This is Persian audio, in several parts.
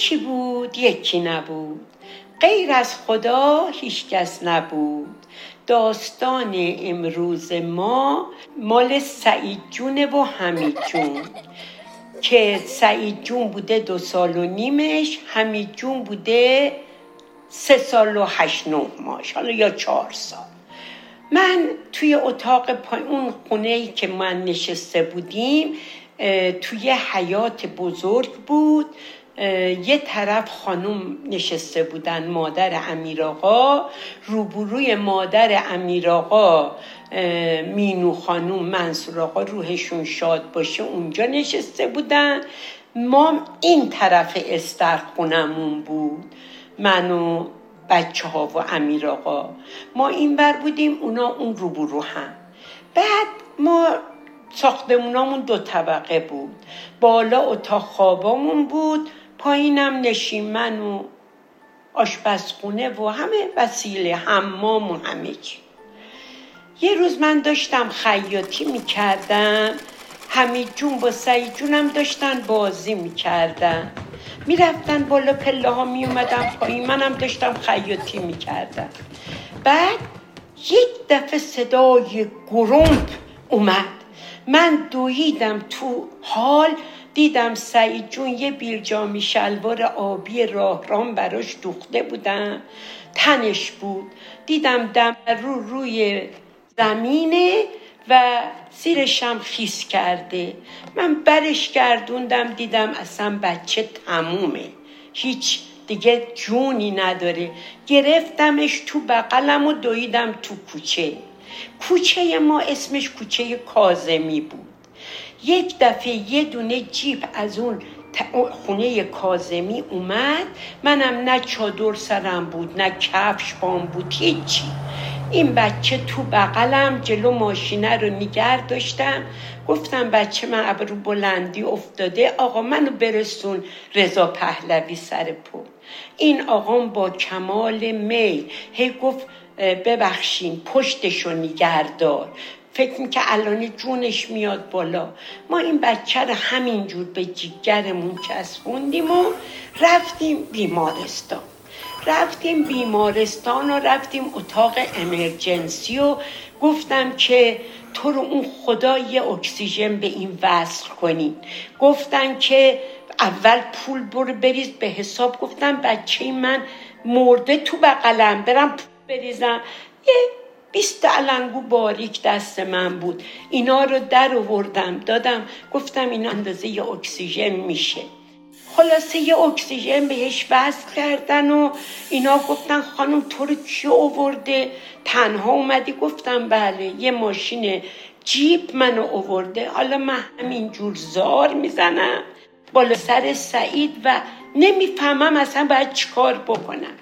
یکی بود؟ یکی نبود. غیر از خدا هیچکس نبود. داستان امروز ما مال سعید جونه و حمید جون. که سعید جون بوده دو سال و نیمش حمید جون بوده سه سال و هشت نه ماش حالا یا چهار سال. من توی اتاق پای اون خونه ای که من نشسته بودیم توی حیات بزرگ بود. یه طرف خانوم نشسته بودن مادر امیراقا روبروی مادر امیراقا مینو خانوم منصور آقا روحشون شاد باشه اونجا نشسته بودن. ما این طرف استر خونمون بود من و بچه ها و امیر آقا. ما این بر بودیم اونا اون روبرو هم. بعد ما ساختمونامون دو طبقه بود. بالا اتاق خوابامون بود. پایینم نشیمن و آشپزخونه و همه وسیله حمام و همه چی. یه روز من داشتم خیاطی می‌کردم حمید جون با سعید جونم داشتن بازی می‌کردن. می‌رفتن بالا پله ها میومدم پایین منم داشتم خیاطی می‌کردم. بعد یک دفعه صدای گرومپ اومد. من دویدم تو حال دیدم سعید جون یه بیرجامی شلوار آبی راه رام براش دوخته بودم. تنش بود. دیدم دم رو روی زمینه و زیرشم خیس کرده. من برش گردوندم دیدم اصلا بچه تمومه. هیچ دیگه جونی نداره. گرفتمش تو بغلم و دویدم تو کوچه. کوچه ما اسمش کوچه کازمی بود. یک دفعه یه دونه جیب از اون خونه کازمی اومد. منم نه چادر سرم بود نه کفش بام بود هیچی. این بچه تو بغلم جلو ماشینه رو نگر داشتم. گفتم بچه من ابرو بلندی افتاده آقا منو برسون رضا پهلوی سر پل. این آقام با کمال میل هی گفت ببخشین پشتشو نگردار فکر که الان جونش میاد بالا. ما این بچه رو همینجور به جیگرمون چسبوندیم و رفتیم بیمارستان. رفتیم بیمارستان و رفتیم اتاق امرجنسی و گفتم که تو رو اون خدا یه اکسیژن به این وصل کنین. گفتن که اول پول برو بریز به حساب. گفتم بچه من مرده تو بغلم برم پول بریزم. یه بیست علنگو باریک دست من بود. اینا رو در آوردم دادم گفتم این اندازه یه اکسیژن میشه. خلاصه یه اکسیژن بهش وصل کردن و اینا گفتن خانم تو رو کی آورده؟ تنها اومدی؟ گفتم بله یه ماشین جیب منو آورده. حالا من همینجور زار می‌زنم. بالا سر سعید و نمی‌فهمم اصلا باید چیکار بکنم.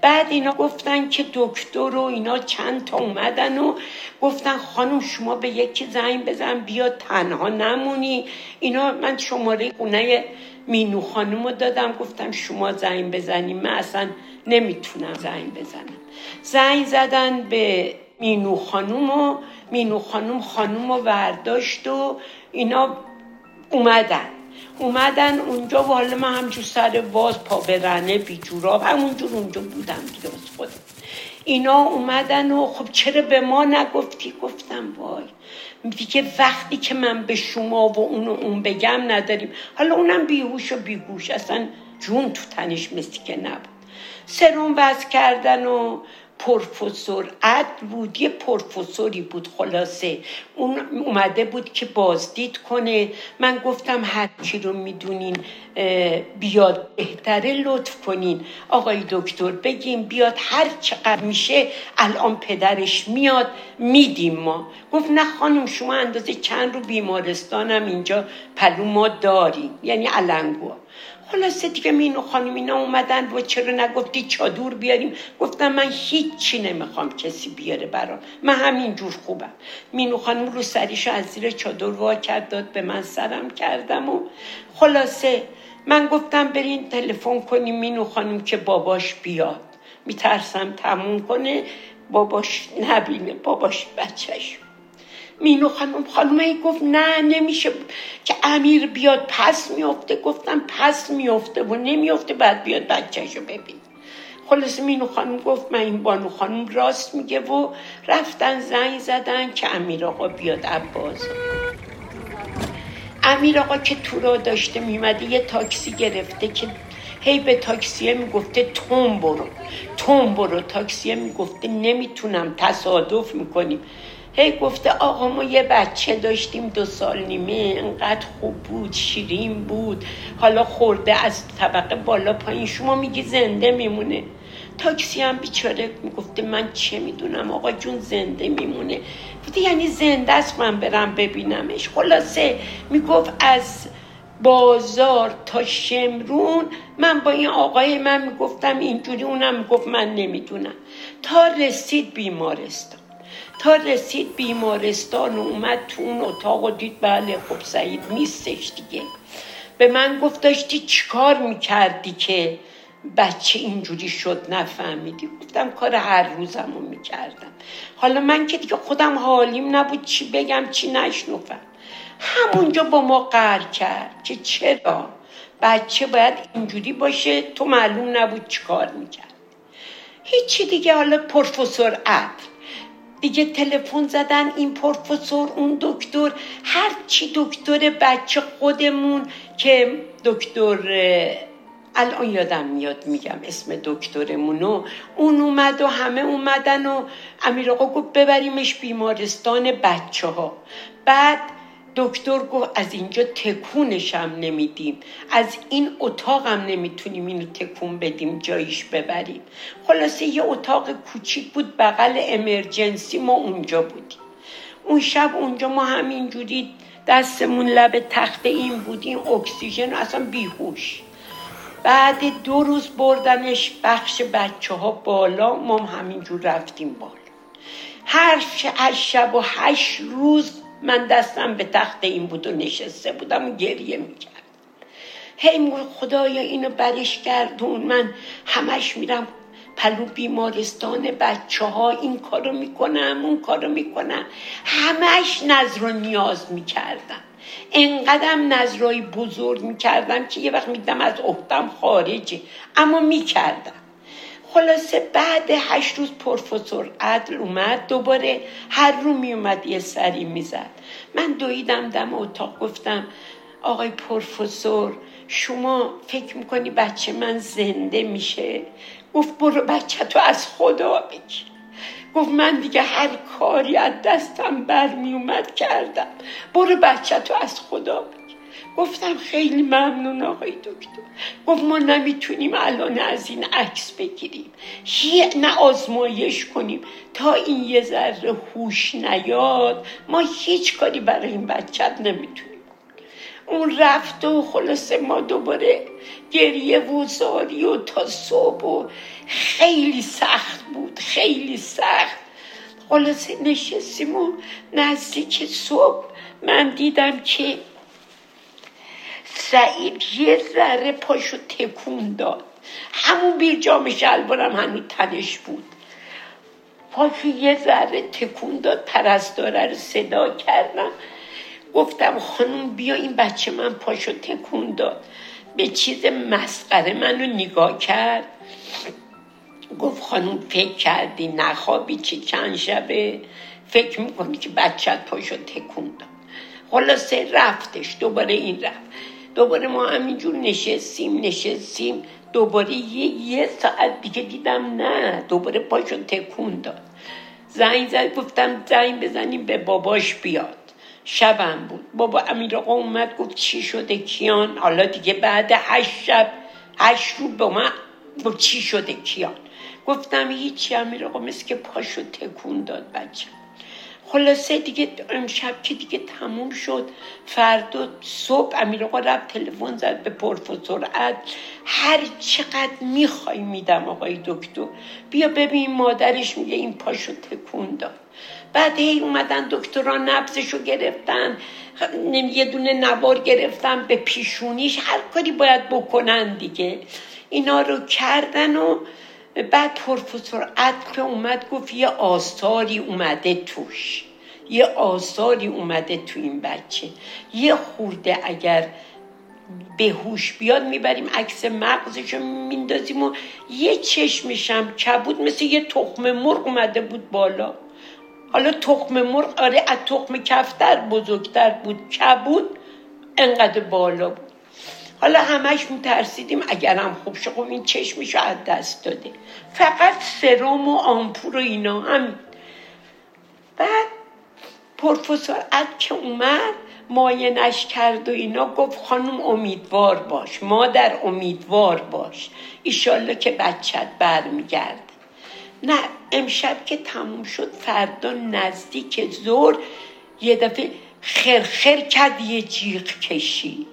بعد اینا گفتن که دکتر و اینا چند تا اومدن و گفتن خانم شما به یکی زنگ بزن بیا تنها نمونی. اینا من شماره خونه مینو خانم رو دادم گفتم شما زنگ بزنیم من اصلا نمی‌تونم زنگ بزنم. زنگ زدن به مینو خانم و مینو خانم خانم رو ورداشت و اینا اومدن. اومدن اونجا و حالا من همجور سر باز پا برنه بی جوراب همونجور اونجا بودم دیگه خودم. اینا اومدن و خب چرا به ما نگفتی؟ گفتم وای. دیگه وقتی که من به شما و اون و اون بگم نداریم. حالا اونم بیهوش و بیگوش اصلا جون تو تنش مثل که نبود. سرون وز کردن و پروفسور عد بود یه پروفسوری بود خلاصه. اون اومده بود که بازدید کنه. من گفتم هر چی رو می‌دونین بیاد بهتره لطف کنین. آقای دکتر بگیم بیاد هر چقدر میشه الان پدرش میاد میدیم ما. گفت نه خانم شما اندازه چند رو بیمارستانم اینجا پلو ما داریم یعنی علنگو خلاصه دیگه مینو خانم اینا اومدن و چرا نگفتی چادور بیاریم؟ گفتم من هیچی نمی‌خوام کسی بیاره برام. من همینجور خوبم. مینو خانم رو سریشو از زیر چادر وا کرد داد به من سرم کردم و خلاصه من گفتم برین تلفن کنیم مینو خانم که باباش بیاد. میترسم تموم کنه باباش نبینه باباش بچهش. مینو خانم خانم گفت نه نمیشه. که امیر بیاد پس میفته گفتم پس میفته و نمیفته بعد بیاد بچهشو ببین. خلاص مینو خانم گفت من این بانو خانم راست میگه و رفتن زنگ زدن که امیر آقا بیاد عباس. امیر آقا که تو را داشته میمده یه تاکسی گرفته که هی به تاکسیه می‌گفته توم برو. توم برو تاکسیه می‌گفته نمی‌تونم تصادف می‌کنیم. هی گفته آقا ما یه بچه داشتیم دو سال نیمه انقدر خوب بود شیرین بود. حالا خورده از طبقه بالا پایین. شما میگی زنده میمونه. تاکسی هم بیچاره می‌گفته من چه می‌دونم؟ آقا جون زنده میمونه. گفته یعنی زنده است من برم ببینمش. خلاصه می‌گفت از بازار تا شمرون من با این آقای من می‌گفتم اینجوری اونم می‌گفت من نمی‌دونم. تا رسید بیمارستان. تا رسید بیمارستان و اومد تو اون اتاق و دید بله خب سعید نیستش دیگه. به من گفت داشتی چیکار می‌کردی که بچه اینجوری شد نفهمیدی؟ گفتم کار هر روزمو می‌کردم. حالا من که دیگه خودم حالیم نبود چی بگم چی نشنفم همونجا با ما قهر کرد که چرا بچه باید اینجوری باشه؟ تو معلوم نبود چی کار می‌کرد هیچی دیگه حالا پروفسور عطر دیگه تلفن زدن این پروفسور اون دکتر هر چی دکتر بچه خودمون که دکتر الان یادم میاد میگم اسم دکترمونو اون اومد و همه اومدن و امیر آقا گفت ببریمش بیمارستان بچه ها بعد دکتر گفت از اینجا تکونشم نمیدیم. از این اتاقم نمی‌تونیم اینو تکون بدیم جاییش ببریم. خلاصه یه اتاق کوچیک بود بغل امرجنسی ما اونجا بودیم. اون شب اونجا ما همینجوری دستمون لب تخت این بودیم اکسیژن اصلا بیهوش. بعد دو روز بردنش بخش بچه ها بالا ما همینجور رفتیم بالا. هر شب و هشت روز من دستم به تخت این بود و نشسته بودم و گریه می‌کرد. هی خدایا اینو برش گردون. من همش میرم پلو بیمارستان بچه ها این کارو می‌کنم اون کارو می‌کنم. همش نظر و نیاز می‌کردم. انقدرم نظرهای بزرگ می‌کردم که یه وقت میدم از عهدم خارجه. اما می‌کردم. خلاصه بعد هشت روز پروفسور عدل اومد دوباره هر رو میومد یه سری می‌زد. من دویدم دم اتاق گفتم آقای پروفسور شما فکر می‌کنی بچه من زنده میشه؟ گفت برو بچه تو از خدا بگیر گفت من دیگه هر کاری از دستم برمیومد کردم. برو بچه تو از خدا بگیر گفتم خیلی ممنون آقای دکتر. گفت ما نمی‌تونیم الان از این عکس بگیریم. نه آزمایش کنیم. تا این یه ذره هوش نیاد ما هیچ کاری برای این بچت نمی‌تونیم اون رفت و خلاصه ما دوباره گریه و زاری و تا صبح و خیلی سخت بود خیلی سخت. خلاصه نشستیم و نزدیک صبح من دیدم که سعید یه ذره پاشو تکون داد. همون بیر جام شلوارم هنو تنش بود. پاشو یه ذره تکون داد پرستاره رو صدا کردم. گفتم خانم بیا این بچه من پاشو تکون داد. به چیز مسخره منو نگاه کرد. گفت خانم فکر کردی نخوابی چی چند شبه؟ فکر می‌کنی که بچت پاشو تکون داد. خلاصه رفتش دوباره این رفت. دوباره ما همینجور نشستیم نشستیم. دوباره یه, یه ساعت دیگه دیدم نه. دوباره پاشو تکون داد. زنگ زد گفتم زنگ بزنیم به باباش بیاد. شبم بود. بابا امیر آقا اومد گفت چی شده کیان؟ حالا دیگه بعد هشت شب هشت رو به من گفت چی شده کیان؟ گفتم هیچی امیر آقا مثل که پاشو تکون داد بچه. خلاصه دیگه امشب که دیگه تموم شد. فردا صبح امیر آقا رفت تلفن زد به پروفسور عد هر چقدر می‌خوای میدم آقای دکتر. بیا ببین مادرش میگه این پاشو تکون داد. بعد هی اومدن دکتران نبزشو گرفتن یه دونه نوار گرفتن به پیشونیش. هر کاری باید بکنن دیگه. اینا رو کردن و بعد پروفسور عطر اومد گفت یه آثاری اومده توش. یه آثاری اومده تو این بچه. یه خورده اگر به هوش بیاد می‌بریم عکس مغزش رو میندازیم و یه چشمشم کبود مثل یه تخم مرغ اومده بود بالا. حالا تخم مرغ آره از تخم کفتر بزرگتر بود. کبود انقدر بالا بود. حالا همش میترسیدیم اگرم خوب شه خب این چشمشو از دست داده. فقط سرم و آمپور و اینا هم. بعد پروفسور اد که اومد ماینش کرد و اینا گفت خانم امیدوار باش مادر امیدوار باش. ایشالله که بچت برمیگرده. نه امشب که تموم شد فردا نزدیک زور یه دفعه خرخر کرد یه جیغ کشید.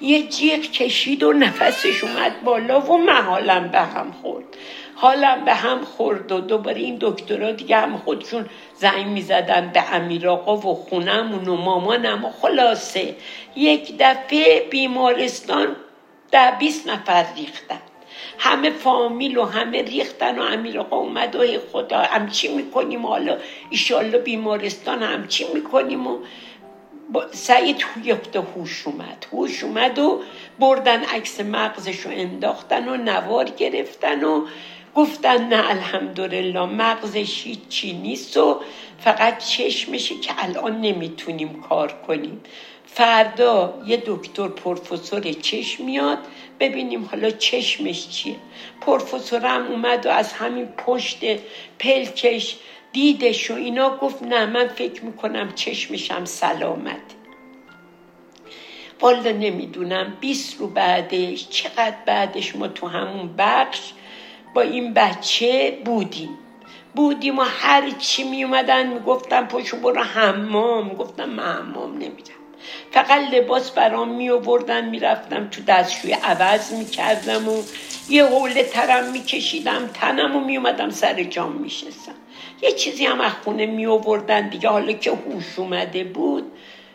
یه جیغ کشید و نفسش اومد بالا و محالم به هم خورد. حالم به هم خورد و دوباره این دکترها دیگه هم خودشون زنگ می‌زدن به امیر آقا و خونمون و مامانم و خلاصه. یک دفعه بیمارستان ده بیست نفر ریختن. همه فامیل و همه ریختن و امیر آقا اومد و خدا همچی می‌کنیم؟ حالا ایشالله بیمارستان همچی می‌کنیم؟ و سعید یافته هوش اومد. هوش اومد و بردن عکس مغزش رو انداختن و نوار گرفتن و گفتن نه الحمدلله مغزش هیچی نیست و فقط چشمشه که الان نمی‌تونیم کار کنیم. فردا یه دکتر پروفسور چشم میاد ببینیم حالا چشمش چیه. پروفسورم اومد و از همین پشت پلکش دیدش و اینا گفت نه من فکر می‌کنم چشمشم سلامت. والا نمی‌دونم 20 رو بعدش چقدر بعدش ما تو همون بخش با این بچه بودیم. بودیم و هر چی می اومدن می‌گفتن پشو برو حمام. گفتم من حمام نمیرم. فقط لباس برام می آوردن می‌رفتم تو دستشوی عوض می‌کردم و یه حوله ترم میکشیدم تنم و میومدم سر جام میشستم. یه چیزی هم از خونه می آوردن دیگه حالا که هوش اومده بود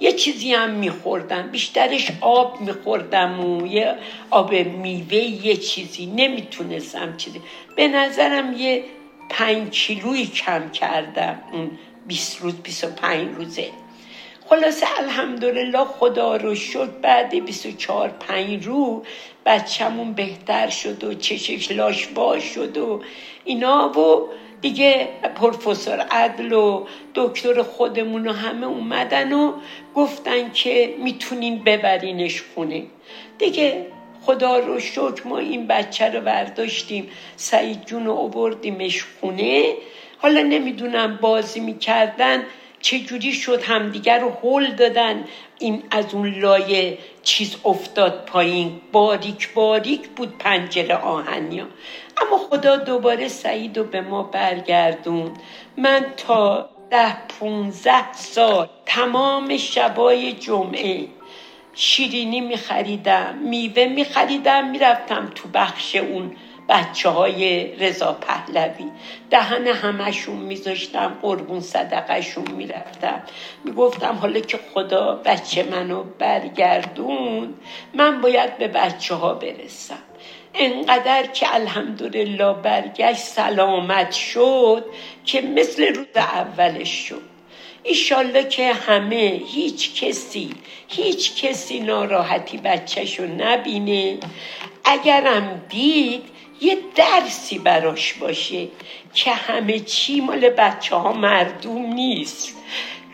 یه چیزی هم میخوردم بیشترش آب میخوردم و یه آب میوه یه چیزی. نمی‌تونستم چیزی. به نظرم یه پنج کیلویی کم کردم اون 20 روز 25 روزه. خلاصه الحمدلله خدا رو شد بعد 24 پنج رو بچهمون بهتر شد و چشش لاش باش شد و اینا. و دیگه پروفسور عدل و دکتر خودمون و همه اومدن و گفتن که می‌تونین ببرینش خونه. دیگه خدا رو شکر ما این بچه رو برداشتیم سعید جون رو آوردیمش خونه. حالا نمی‌دونم بازی می‌کردن چجوری شد همدیگر رو هل دادن. این از اون لایه چیز افتاد پایین. باریک باریک بود پنجره آهنیا. اما خدا دوباره سعید رو به ما برگردون من تا ده پونزه سال تمام شبای جمعه شیرینی میخریدم میوه میخریدم می‌رفتم تو بخش اون بچه های رضا پهلوی. دهن همشون میذاشتم قربون صدقهشون می‌رفتم. می‌گفتم حالا که خدا بچه منو برگردون من باید به بچه ها برسم. انقدر که الحمدلله برگشت سلامت شد که مثل روز اولش شد. ایشالله که همه هیچ کسی هیچ کسی ناراحتی بچهشو نبینه. اگرم دید یه درسی براش باشه که همه چی مال بچه ها مردم نیست.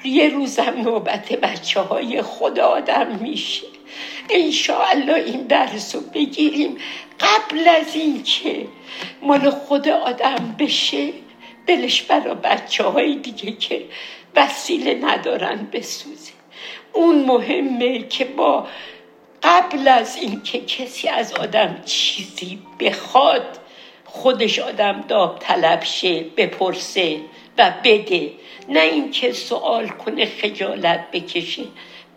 یه روزم نوبت بچه های خود آدم میشه. انشاءالله این درس رو بگیریم. قبل از اینکه مال خود آدم بشه دلش برا بچه های دیگه که وسیله ندارن بسوزه. اون مهمه که با قبل از اینکه کسی از آدم چیزی بخواد خودش آدم داب طلب شه بپرسه و بده نه اینکه سوال کنه خجالت بکشه.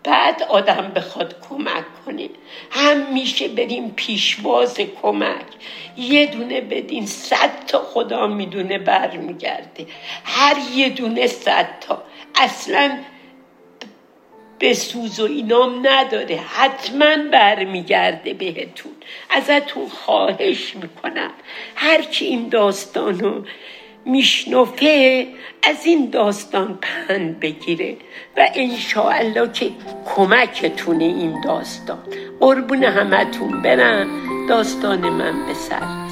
بعد آدم بخواد کمک کنه. هم میشه بریم پیشواز کمک. یه دونه بدین صد تا خدا می‌دونه برمیگرده. هر یه دونه صد تا. اصلا به سوز و اینام نداره. حتما برمیگرده بهتون. ازتون خواهش می‌کنم. هر کی این داستانو میشنفه از این داستان پند بگیره. و انشاءالله که کمکتونه این داستان. قربون همتون برم. داستان من به سر.